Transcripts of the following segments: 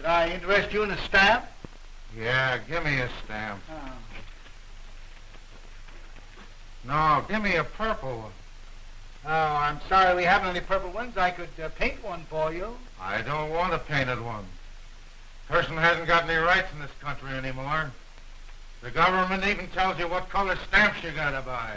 Did I interest you in a stamp? Yeah, give me a stamp. Oh. No, give me a purple one. Oh, I'm sorry we haven't any purple ones. I could uh, paint one for you. I don't want a painted one. Person hasn't got any rights in this country anymore. The government even tells you what color stamps you gotta buy.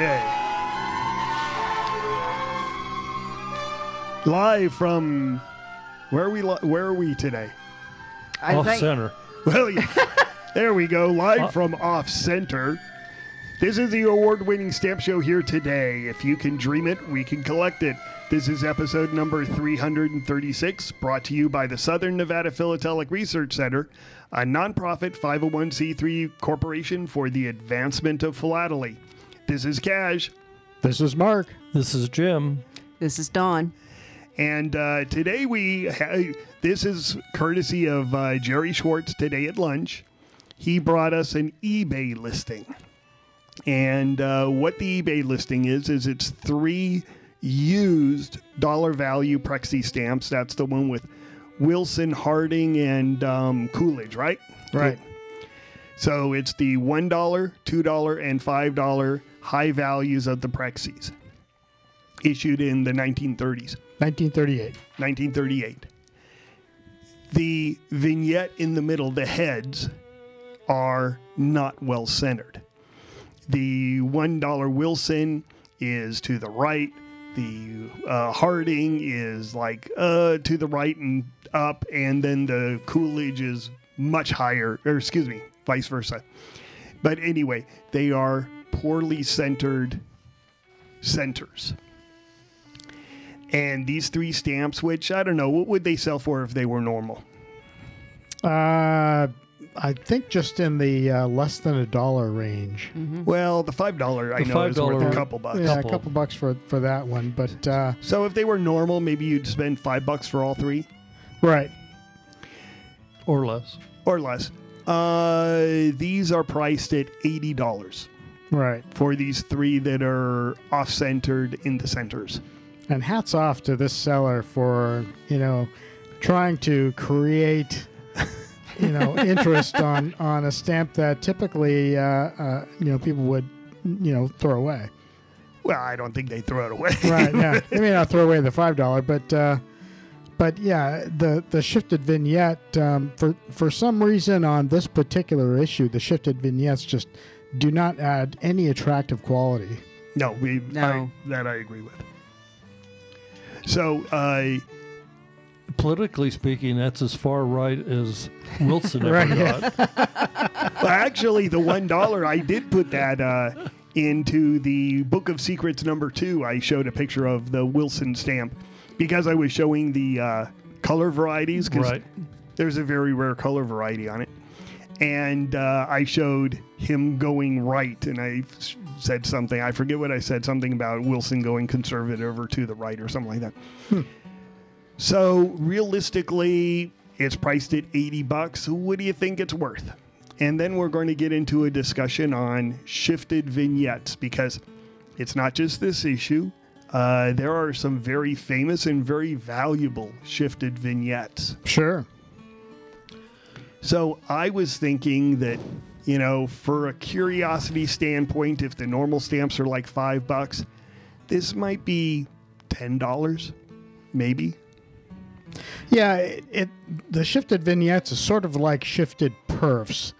Okay. Live from where are we? li- Where are we today? I Off think center. Well, yeah. there we go. Live Uh, from off center. This is the award winning stamp show here today. If you can dream it, we can collect it. This is episode number 336, brought to you by the Southern Nevada Philatelic Research Center, a nonprofit 501c3 corporation for the advancement of philately. This is Cash, This is Mark. This is Jim. this is Dawn. and uh, today we ha- this is courtesy of uh, Jerry Schwartz today at lunch. He brought us an eBay listing. And uh, what the eBay listing is, is it's three used dollar value Prexy stamps. That's the one with Wilson, Harding, and um, Coolidge, right? Right. So it's the $1, $2, and $5 high values of the Prexys issued in the 1930s. 1938. 1938. The vignette in the middle, the heads, are not well centered. The $1 Wilson is to the right. The uh, Harding is like uh, to the right and up. And then the Coolidge is much higher, or excuse me, vice versa. But anyway, they are poorly centered centers. And these three stamps, which I don't know, what would they sell for if they were normal? Uh, I think just in the uh, less than a dollar range. Well, the five dollar I The know is worth a couple bucks. Yeah, Couple. a couple bucks for for that one, but uh, So if they were normal, maybe you'd spend five bucks for all three right. Or less. or less. Uh, these are priced at eighty dollars Right. for these three that are off centered in the centers. And hats off to this seller for, you know, trying to create, you know, interest on on a stamp that typically, uh, uh, you know, people would, you know, throw away. Well, I don't think they throw it away. Right. Yeah. they may not throw away the five dollar, but uh, but yeah, the the shifted vignette um, for for some reason on this particular issue, the shifted vignettes just do not add any attractive quality. no, we No. I, that I agree with. So, uh, Politically speaking, that's as far right as Wilson ever Right, got. well, actually, the one dollar I did put that uh, into the Book of Secrets number two. I showed a picture of the Wilson stamp because I was showing the uh, color varieties. 'cause Right. There's a very rare color variety on it, and uh, I showed him going right, and I said something. I forget what I said. Something about Wilson going conservative or to the right or something like that. So realistically, it's priced at 80 bucks. What do you think it's worth? And then we're going to get into a discussion on shifted vignettes because it's not just this issue. Uh, there are some very famous and very valuable shifted vignettes. Sure. So I was thinking that, you know, for a curiosity standpoint, if the normal stamps are like five bucks, this might be ten dollars, maybe. Yeah, it, it the shifted vignettes is sort of like shifted perfs,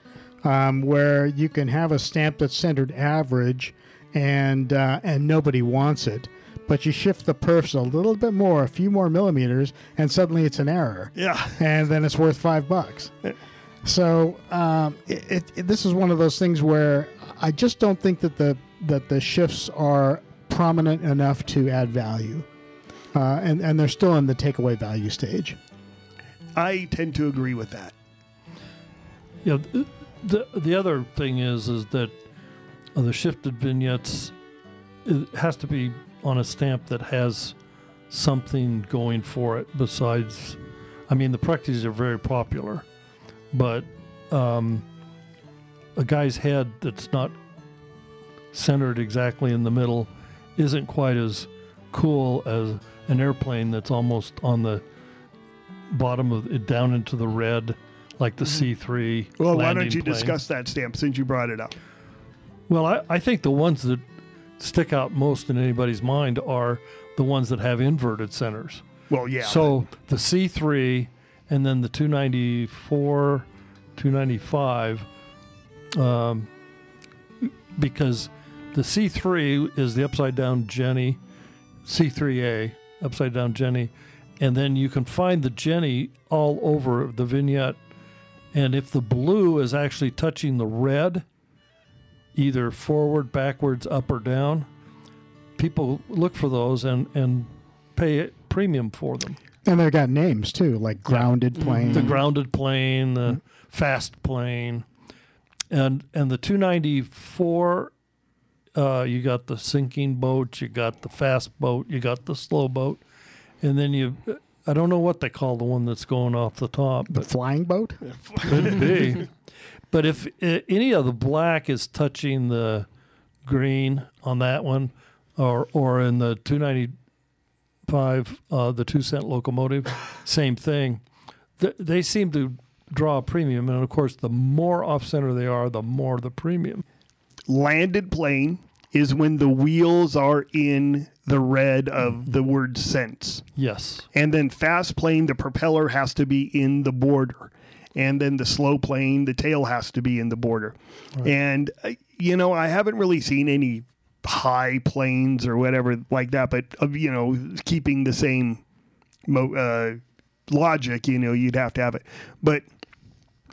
um, where you can have a stamp that's centered average, and uh, and nobody wants it, but you shift the perfs a little bit more, a few more millimeters, and suddenly it's an error, Yeah. and then it's worth five bucks. So um, it, it, it- this is one of those things where I just don't think that the that the shifts are prominent enough to add value, uh, and and they're still in the takeaway value stage. I tend to agree with that. Yeah, the the other thing is is that uh, the shifted vignettes it has to be on a stamp that has something going for it besides. I mean, the Prexys are very popular, but um, a guy's head that's not centered exactly in the middle isn't quite as cool as an airplane that's almost on the bottom of it down into the red like the C3 Well, why don't you plane. discuss that stamp since you brought it up? Well, I, I think the ones that stick out most in anybody's mind are the ones that have inverted centers. Well, yeah. So the C3 and then the 294, 295, um, because the C3 is the upside down Jenny, C3A, upside down Jenny, and then you can find the Jenny all over the vignette. And if the blue is actually touching the red, either forward, backwards, up, or down, people look for those and, and pay premium for them. And they've got names too, like grounded plane. The grounded plane, the fast plane, and and the 294. Uh, you got the sinking boat, you got the fast boat, you got the slow boat, and then you. I don't know what they call the one that's going off the top, the flying boat. could be. But if uh, any of the black is touching the green on that one, or or in the 295, uh, the two cent locomotive, same thing. Th- they seem to draw a premium, and of course, the more off center they are, the more the premium. landed plane is when the wheels are in the red of the word cents. Yes. And then fast plane, the propeller has to be in the border. And then the slow plane, the tail has to be in the border. And, uh, you know, I haven't really seen any high planes or whatever like that, but, uh, you know, keeping the same mo- uh, logic, you know, you'd have to have it. But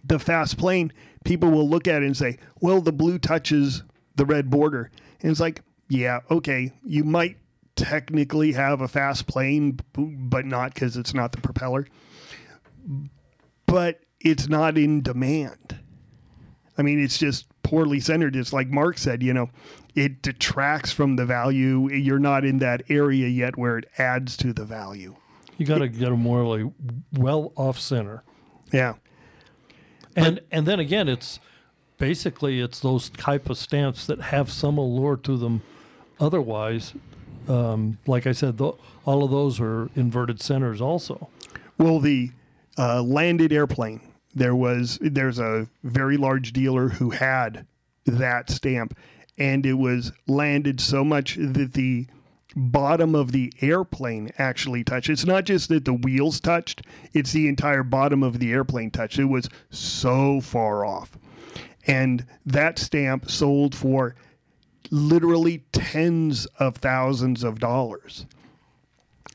the fast plane, people will look at it and say, well, the blue touches the red border. And it's like, yeah, okay, you might technically have a fast plane, but not because it's not the propeller. But it's not in demand. I mean, it's just poorly centered. It's like Mark said, you know, it detracts from the value. You're not in that area yet where it adds to the value. You got to get them more like well off center. Yeah. And and then again, it's basically it's those type of stamps that have some allure to them. Otherwise, um, like I said, th- all of those are inverted centers also. Well, the uh, landed airplane, there was there's a very large dealer who had that stamp, and it was landed so much that the bottom of the airplane actually touched. It's not just that the wheels touched; it's the entire bottom of the airplane touched. It was so far off, and that stamp sold for literally tens of thousands of dollars.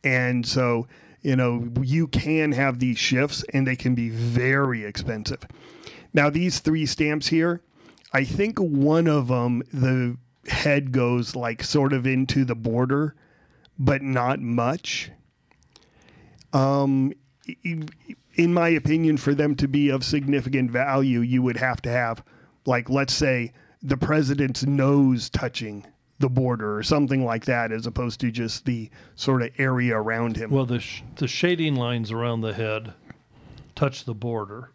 And so, you know, you can have these shifts and they can be very expensive. Now, these three stamps here, I think one of them, the head goes like sort of into the border, but not much. Um, in my opinion, for them to be of significant value, you would have to have, like, let's say, the president's nose touching the border or something like that, as opposed to just the sort of area around him. Well, the sh- the shading lines around the head touch the border,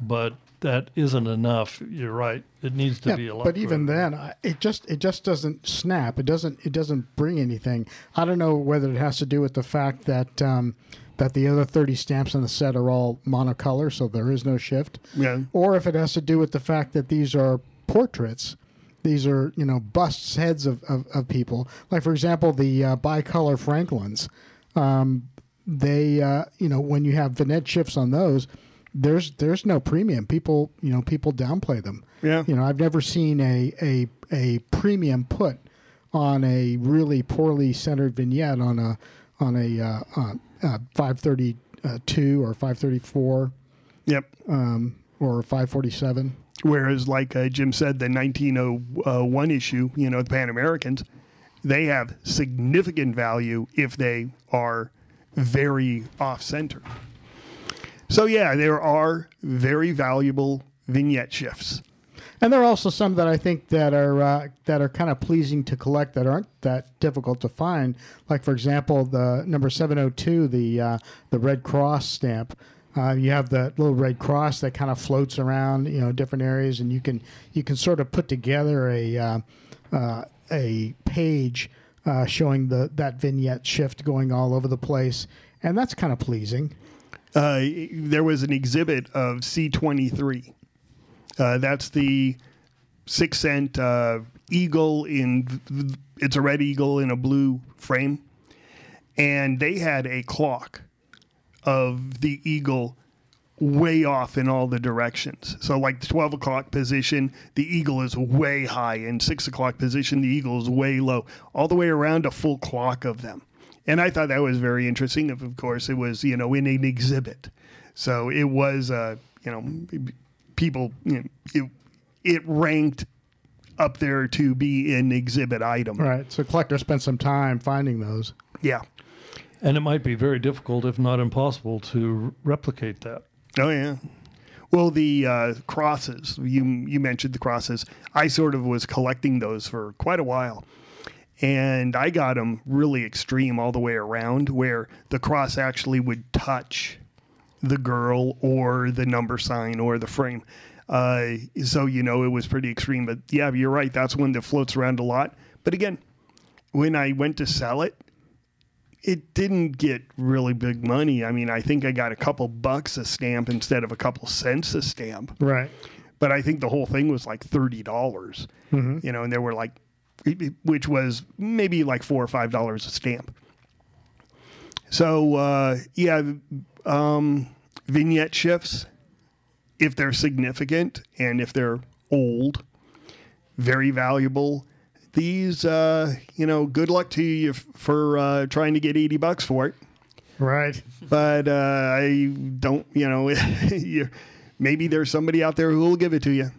but that isn't enough. You're right. It needs to be a lot. but even greater. then, I- it just it just doesn't snap. It doesn't it doesn't bring anything. I don't know whether it has to do with the fact that um, that the other thirty stamps on the set are all monocolor, so there is no shift, yeah. or if it has to do with the fact that these are portraits. These are you know busts, heads of, of, of people. Like for example, the uh, bicolor Franklins. Um, they uh, you know when you have vignette shifts on those, there's there's no premium. People you know people downplay them. Yeah. You know, I've never seen a a a premium put on a really poorly centered vignette on a on a uh, uh, uh, 532 or 534 Yep. um, or 547. Whereas, like uh, Jim said, the 1901 issue, you know, the Pan Americans, they have significant value if they are very off center. So, yeah, there are very valuable vignette shifts. And there are also some that I think that are uh, that are kind of pleasing to collect that aren't that difficult to find. Like for example, the number seven hundred two, the uh, the Red Cross stamp. Uh, you have the little red cross that kind of floats around, you know, different areas, and you can you can sort of put together a uh, uh, a page uh, showing the that vignette shift going all over the place, and that's kind of pleasing. Uh, there was an exhibit of C23. Uh, that's the six cent eagle in it's a red eagle in a blue frame, and they had a clock of the eagle way off in all the directions. So, like the 12 o'clock position, the eagle is way high, and 6 o'clock position, the eagle is way low, all the way around a full clock of them. And I thought that was very interesting. Of course, it was, you know, in an exhibit. So it was, uh, you know, people, you know, it, it ranked up there to be an exhibit item. Right. So collector spent some time finding those. Yeah. And it might be very difficult, if not impossible, to replicate that. Oh yeah. Well, the uh, crosses you you mentioned the crosses. I sort of was collecting those for quite a while, and I got them really extreme all the way around, where the cross actually would touch the girl or the number sign or the frame. Uh, so you know it was pretty extreme. But yeah, you're right. That's one that floats around a lot. But again, when I went to sell it, it didn't get really big money. I mean, I think I got a couple bucks a stamp instead of a couple cents a stamp. Right. But I think the whole thing was like thirty dollars. You know, and there were like, which was maybe like four or five dollars a stamp. So uh, yeah, um, vignette shifts, if they're significant and if they're old, very valuable. These, uh, you know, good luck to you for uh, trying to get 80 bucks for it. Right. But uh, I don't, you know, you, maybe there's somebody out there who will give it to you.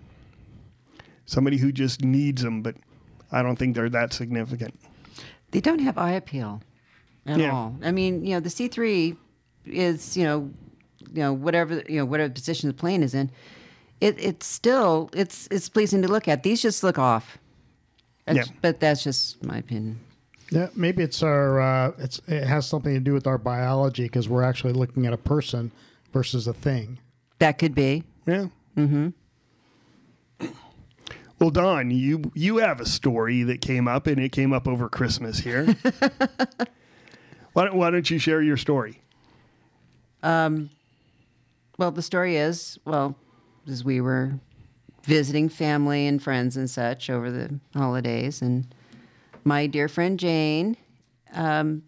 Somebody who just needs them, but I don't think they're that significant. They don't have eye appeal at Yeah. all. I mean, you know, the C three is you know, you know whatever you know whatever position the plane is in. It it's still it's it's pleasing to look at. These just look off. That's- Yeah. But that's just my opinion. Yeah, maybe it's our uh, it's it has something to do with our biology because we're actually looking at a person versus a thing. That could be. Yeah. Mm-hmm. Well, Dawn, you you have a story that came up, and it came up over Christmas here. why, don't, why don't you share your story? Um, Well, the story is well, as we were visiting family and friends and such over the holidays, and my dear friend Jane um,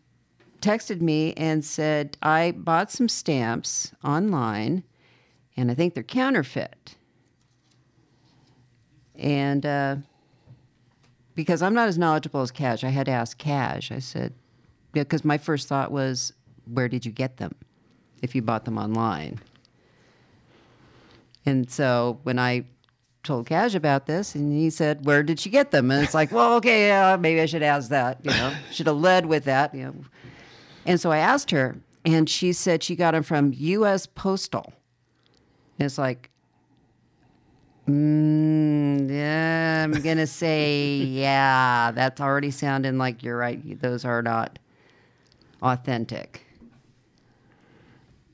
texted me and said, I bought some stamps online, and I think they're counterfeit. And uh, because I'm not as knowledgeable as Cash, I had to ask Cash. I said, because my first thought was, where did you get them? If you bought them online. And so when I told Cash about this, and he said, "Where did she get them?" And it's like, well, okay, yeah, maybe I should ask that. You know, should have led with that. You know. And so I asked her, and she said she got them from U.S. Postal. And it's like, mm, yeah, I'm gonna say, yeah, that's already sounding like you're right. Those are not authentic.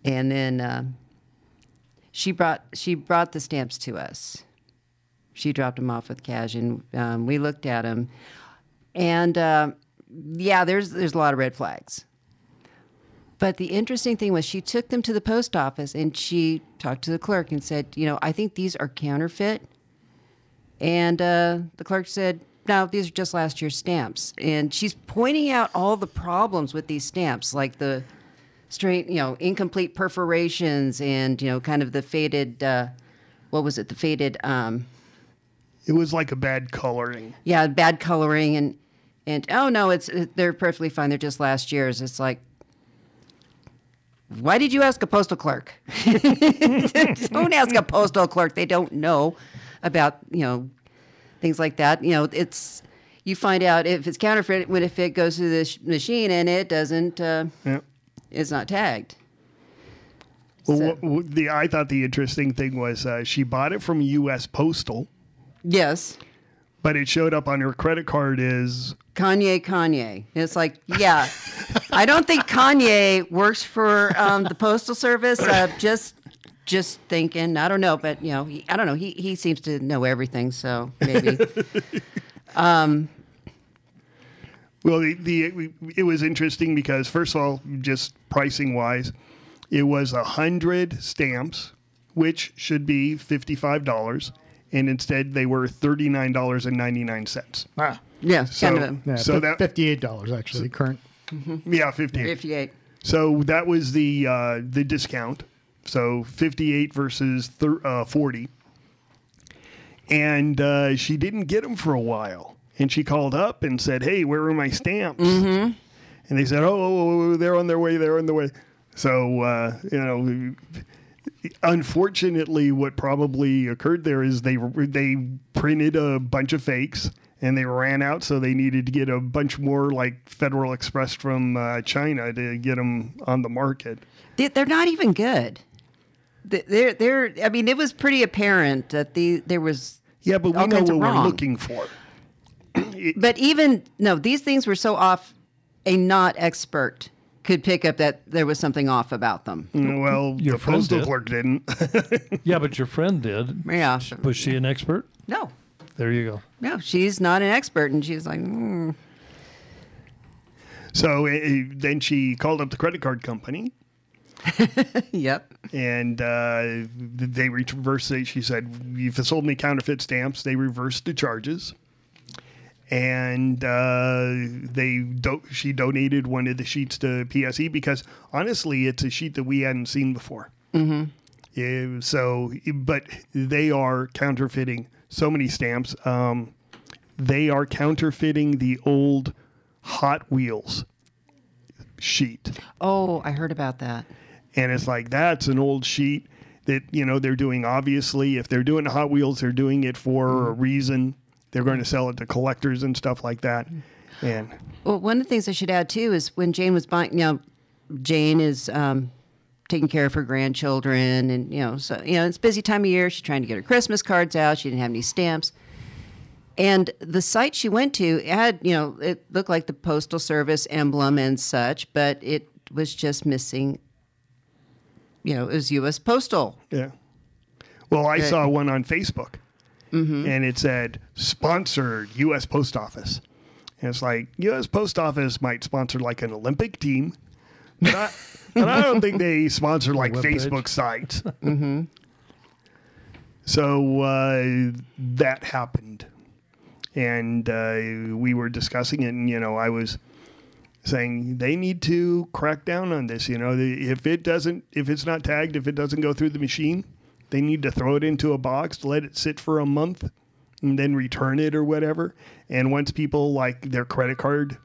And then uh, she brought she brought the stamps to us. She dropped them off with Cash, and um, we looked at them. And uh, yeah, there's there's a lot of red flags. But the interesting thing was she took them to the post office and she talked to the clerk and said, you know, I think these are counterfeit. And uh, the clerk said, no, these are just last year's stamps. And she's pointing out all the problems with these stamps, like the straight, you know, incomplete perforations and, you know, kind of the faded, uh, what was it, the faded, um, It was like a bad coloring. yeah, bad coloring and, and oh no, it's it, they're perfectly fine. They're just last year's. It's like, why did you ask a postal clerk? don't ask a postal clerk. They don't know about you know things like that. You know, it's you find out if it's counterfeit when if it goes through this machine and it doesn't, uh, Yeah. it's not tagged. Well, So- what, what the I thought the interesting thing was uh, she bought it from U.S. Postal, Yes. but it showed up on her credit card as Kanye, Kanye. It's like, yeah, I don't think Kanye works for um, the postal service. Uh, just, just thinking. I don't know, but you know, he, I don't know. He he seems to know everything, so maybe. Well, the, the it was interesting because first of all, just pricing wise, it was a hundred stamps, which should be fifty five dollars, and instead they were thirty nine dollars and ninety nine cents. Ah, Yeah, So, kind of a yeah, so that fifty-eight dollars actually current. yeah, fifty eight. fifty-eight. So that was the uh, the discount. So fifty eight versus thir- uh, forty, and uh, she didn't get them for a while. And she called up and said, "Hey, where are my stamps?" And they said, "Oh, oh, oh, they're on their way. They're on their way." So uh, you know, unfortunately, what probably occurred there is they they printed a bunch of fakes and they ran out, so they needed to get a bunch more like Federal Express from uh, China to get them on the market. They, they're not even good. They- They're they're. I mean, it was pretty apparent that the there was. Yeah, but we know what we're looking for. But even no, these things were so off. A not expert could pick up that there was something off about them. Well, Your the friend postal did. clerk didn't. Yeah, but your friend did. Yeah. Was she an expert? No, There you go. no, she's not an expert, and she's like, mm. so uh, then she called up the credit card company "Yep." and uh, they reversed it. She said, "You've sold me counterfeit stamps." They reversed the charges, and uh, they do- she donated one of the sheets to PSE because honestly, it's a sheet that we hadn't seen before. Mm-hmm. so, but they are counterfeiting so many stamps. Um, they are counterfeiting the old Hot Wheels sheet Oh, I heard about that. and it's like that's an old sheet that you know they're doing obviously if they're doing Hot Wheels they're doing it for a reason they're going to sell it to collectors and stuff like that and Well, one of the things I should add too is when Jane was buying, you know, Jane is um, taking care of her grandchildren, and you know, so you know, it's a busy time of year. She's trying to get her Christmas cards out. She didn't have any stamps, and the site she went to had, you know, it looked like the postal service emblem and such, but it was just missing. You know, it was U.S. Postal. yeah well I saw one on Facebook and it said sponsored U.S. Post Office and it's like U.S. Post Office might sponsor like an Olympic team but I, but I don't think they sponsor like webpage. Facebook sites So uh, that happened, and uh, we were discussing it, and you know, I was saying they need to crack down on this. You know, if it doesn't, if it's not tagged, if it doesn't go through the machine, they need to throw it into a box, let it sit for a month, and then return it or whatever. And once people like their credit card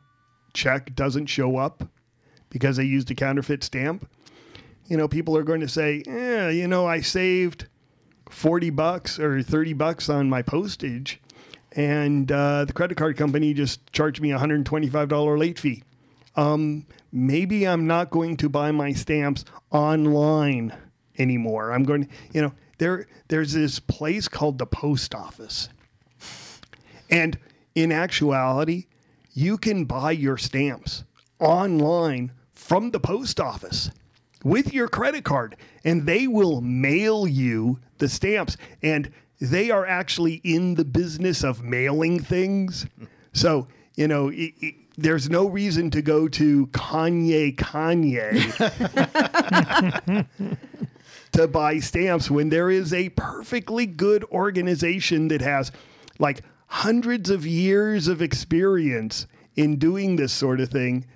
check doesn't show up because they used a counterfeit stamp, you know, people are going to say, "Yeah, you know, I saved." 40 bucks or 30 bucks on my postage and uh, the credit card company just charged me $125 late fee um, maybe i'm not going to buy my stamps online anymore. I'm going you know there there's this place called the post office. And in actuality you can buy your stamps online from the post office with your credit card and they will mail you the stamps. And they are actually in the business of mailing things. So you know i i there's no reason to go to Kanye Kanye to buy stamps when there is a perfectly good organization that has like hundreds of years of experience in doing this sort of thing.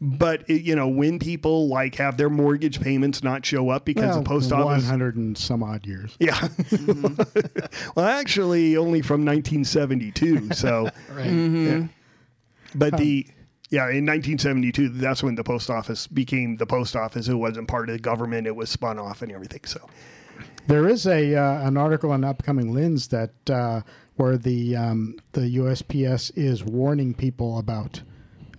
But it, you know when people like have their mortgage payments not show up because the post office hundred and some odd years. yeah. Well actually only from 1972 so. Mm-hmm. Yeah. but um, the yeah in 1972 that's when the post office became the post office it wasn't part of the government it was spun off and everything so There is a uh, an article on upcoming Linn's that uh, where the um, the USPS is warning people about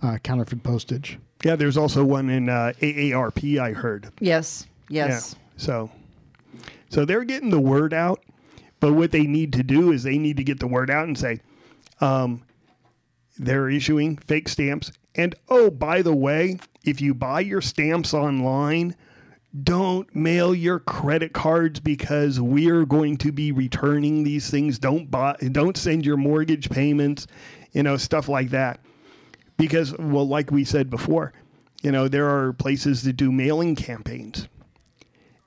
uh, counterfeit postage. Yeah, there's also one in uh, AARP. I heard. Yes. Yes. Yeah. So, so they're getting the word out, but what they need to do is they need to get the word out and say, um, they're issuing fake stamps. And oh, by the way, if you buy your stamps online, don't mail your credit cards because we're going to be returning these things. Don't buy, don't send your mortgage payments, you know, stuff like that. Because, well, like we said before, you know, there are places that do mailing campaigns.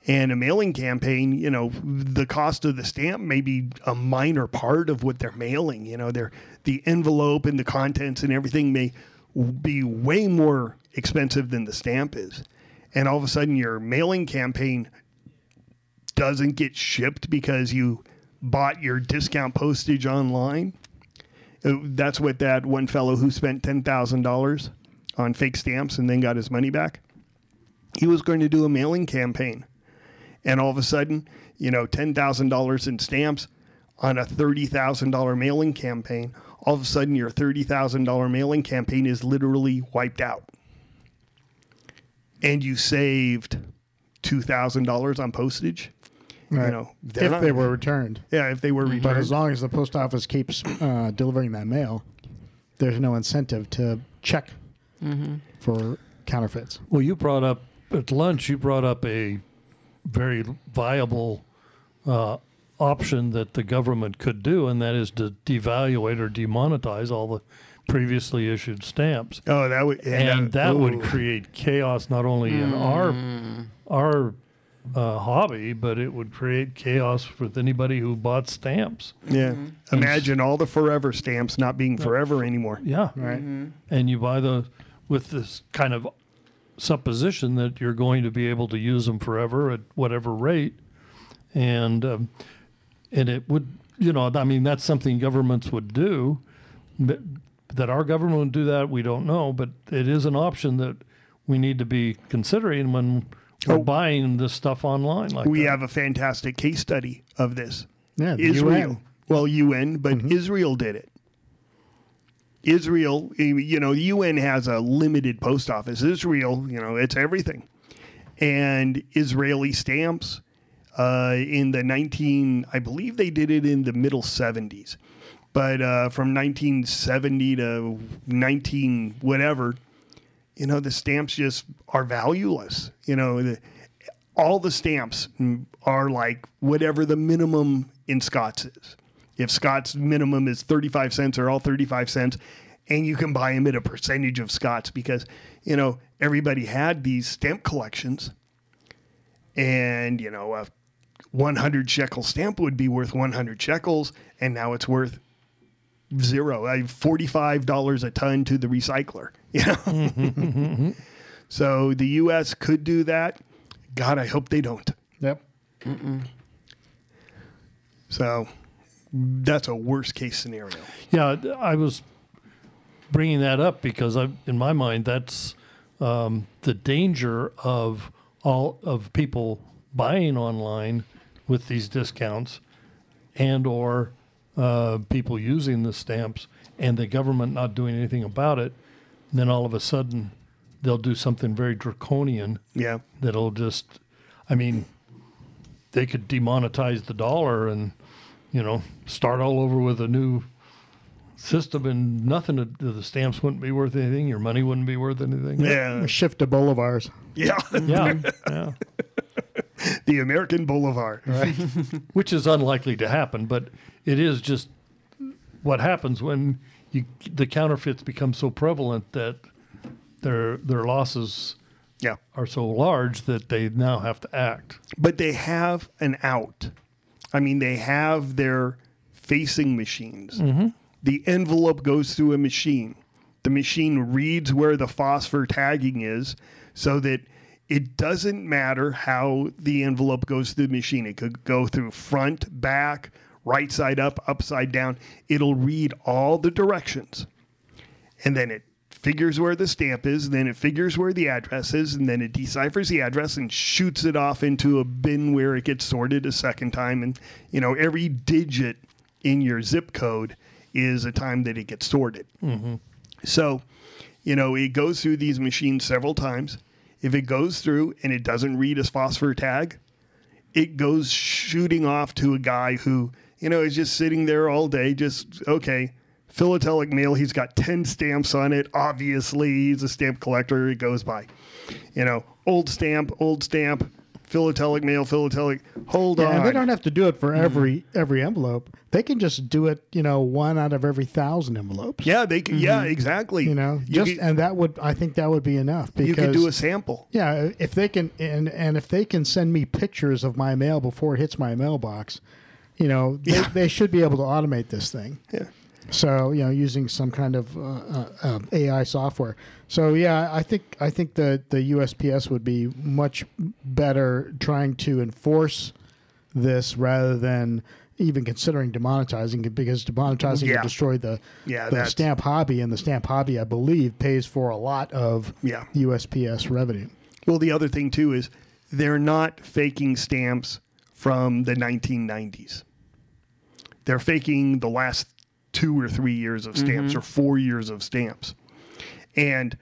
And a mailing campaign, you know, the cost of the stamp may be a minor part of what they're mailing. You know, they're, the envelope and the contents and everything may be way more expensive than the stamp is. And all of a sudden, your mailing campaign doesn't get shipped because you bought your discount postage online. Uh, That's what that one fellow who spent $10,000 on fake stamps and then got his money back. He was going to do a mailing campaign. And all of a sudden, you know, $10,000 in stamps on a $30,000 mailing campaign. All of a sudden, your $30,000 mailing campaign is literally wiped out. And you saved $2,000 on postage. Right. You know, if not- they were returned. Yeah, if they were returned. But as long as the post office keeps uh, delivering that mail, there's no incentive to check for counterfeits. Well, you brought up at lunch. You brought up a very viable uh, option that the government could do, and that is to devaluate or demonetize all the previously issued stamps, oh, that would. and uh, that would create chaos not only in our our uh, hobby, but it would create chaos with anybody who bought stamps. Yeah. Imagine all the forever stamps not being forever anymore. Yeah, Right. and you buy the with this kind of supposition that you're going to be able to use them forever at whatever rate, and um, and it would you know I mean that's something governments would do. But that our government would do that, we don't know, but it is an option that we need to be considering when we're Oh. buying this stuff online. Like We that. have a fantastic case study of this. Yeah, Israel. UN. Well, UN, but Israel did it. Israel, you know, the UN has a limited post office. Israel, you know, it's everything. And Israeli stamps uh, in the 19, I believe they did it in the middle 70s. But uh, from 1970 to 19 whatever, you know, the stamps just are valueless. You know, the, all the stamps are like whatever the minimum in Scott's is. If Scott's minimum is 35 cents, or all 35 cents, and you can buy them at a percentage of Scott's because, you know, everybody had these stamp collections. And, you know, a 100 shekel stamp would be worth 100 shekels, and now it's worth zero. I $45 a ton to the recycler. You know? so the U.S. could do that. God, I hope they don't. Yep. So that's a worst case scenario. Yeah, I was bringing that up because I, in my mind, that's um, the danger of all of people buying online with these discounts, and or uh, people using the stamps, and the government not doing anything about it. then all of a sudden, they'll do something very draconian Yeah. that'll just, I mean, they could demonetize the dollar and, you know, start all over with a new system and nothing, of- the stamps wouldn't be worth anything. Your money wouldn't be worth anything. Yeah. Shift to bolivars. Yeah. Yeah. yeah. the American Boulevard. Which is unlikely to happen, but it is just what happens when you, the counterfeits become so prevalent that their, their losses Yeah. are so large that they now have to act. But they have an out. I mean, they have their facing machines. Mm-hmm. The envelope goes through a machine. The machine reads where the phosphor tagging is so that it doesn't matter how the envelope goes through the machine. It could go through front, back, right side up, upside down. It'll read all the directions. And then it figures where the stamp is, then it figures where the address is, and then it deciphers the address and shoots it off into a bin where it gets sorted a second time. And, you know, every digit in your zip code is a time that it gets sorted. Mm-hmm. So, you know, it goes through these machines several times. If it goes through and it doesn't read a phosphor tag, it goes shooting off to a guy who, you know, is just sitting there all day, just, okay, philatelic mail. He's got 10 stamps on it. Obviously, he's a stamp collector. He goes by. You know, old stamp, old stamp, philatelic mail, philatelic. Hold Yeah, on. and they don't have to do it Mm-hmm. for every every envelope. They can just do it, you know, one out of every thousand envelopes. yeah, they can, yeah, exactly. You know, you just could, and that would I think that would be enough because you could do a sample. yeah, if they can and and if they can send me pictures of my mail before it hits my mailbox, you know, they, Yeah. they should be able to automate this thing. Yeah. So you know, using some kind of uh, uh, uh, AI software. So yeah, I think I think the the USPS would be much better trying to enforce this rather than even considering demonetizing it because demonetizing Yeah. would destroy the Yeah, the stamp hobby and the stamp hobby I believe pays for a lot of Yeah. USPS revenue. Well, the other thing too is they're not faking stamps from the 1990s. They're faking the last two or three years of stamps mm-hmm. or four years of stamps. And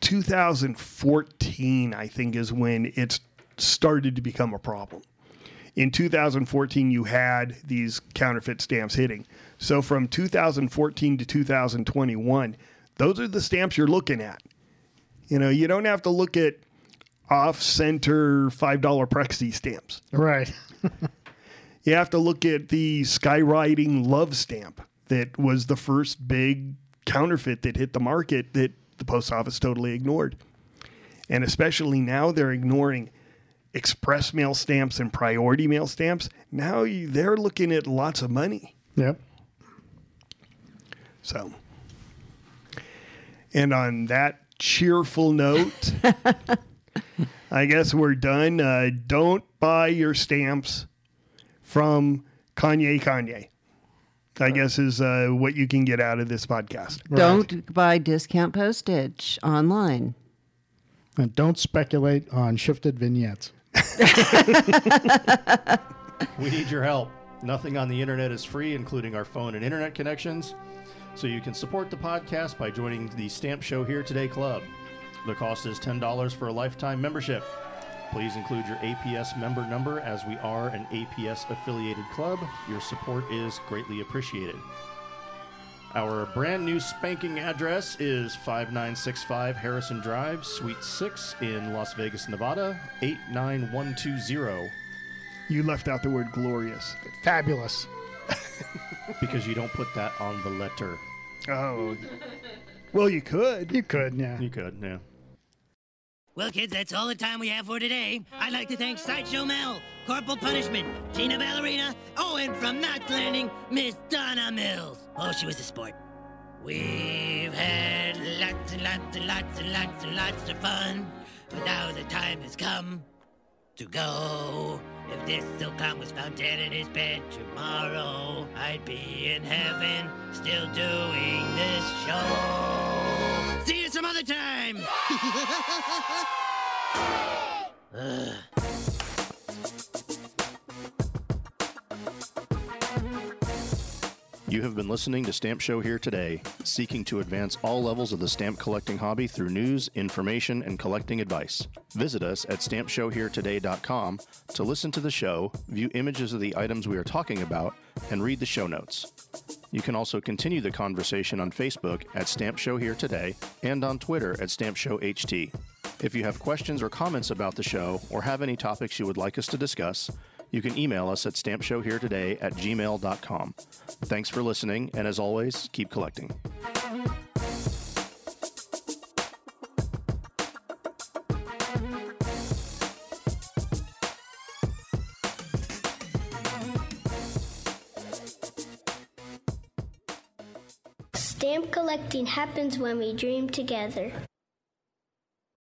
2014, I think, is when it started to become a problem. In 2014, you had these counterfeit stamps hitting. So from 2014 to 2021, those are the stamps you're looking at. You know, you don't have to look at off center $5 Prexy stamps. Right. You have to look at the skywriting love stamp that was the first big counterfeit that hit the market that the post office totally ignored. And especially now they're ignoring express mail stamps and priority mail stamps. Now you, they're looking at lots of money. Yep. So, and on that cheerful note, I guess we're done. Uh, don't buy your stamps from Kanye Kanye. I guess is uh, what you can get out of this podcast. Don't buy discount postage online. And don't speculate on shifted vignettes. We need your help. Nothing on the internet is free, including our phone and internet connections. So you can support the podcast by joining the Stamp Show Here Today Club. The cost is $10 for a lifetime membership. Please include your APS member number as we are an APS affiliated club. Your support is greatly appreciated. Our brand new spanking address is 5965 Harrison Drive, Suite 6 in Las Vegas, Nevada, 89120. You left out the word glorious. Fabulous. because you don't put that on the letter. Oh, well, you could. You could, yeah. You could, yeah. Well, kids, that's all the time we have for today. I'd like to thank Sideshow Mel, Corporal Punishment, Tina Ballerina, oh, and from Knots Landing, Miss Donna Mills. Oh, she was a sport. We've had lots and lots and lots and lots and lots of fun, but now the time has come to go. If this silkcon was found dead in his bed tomorrow, I'd be in heaven still doing this show. You some other time. You have been listening to Stamp Show Here Today, seeking to advance all levels of the stamp collecting hobby through news, information, and collecting advice. Visit us at stampshowheretoday.com to listen to the show, view images of the items we are talking about, and read the show notes. You can also continue the conversation on Facebook at Stamp Show Here Today and on Twitter at Stamp Show HT. If you have questions or comments about the show or have any topics you would like us to discuss, you can email us at stampshowheretoday at gmail.com. Thanks for listening, and as always, keep collecting. Collecting happens when we dream together.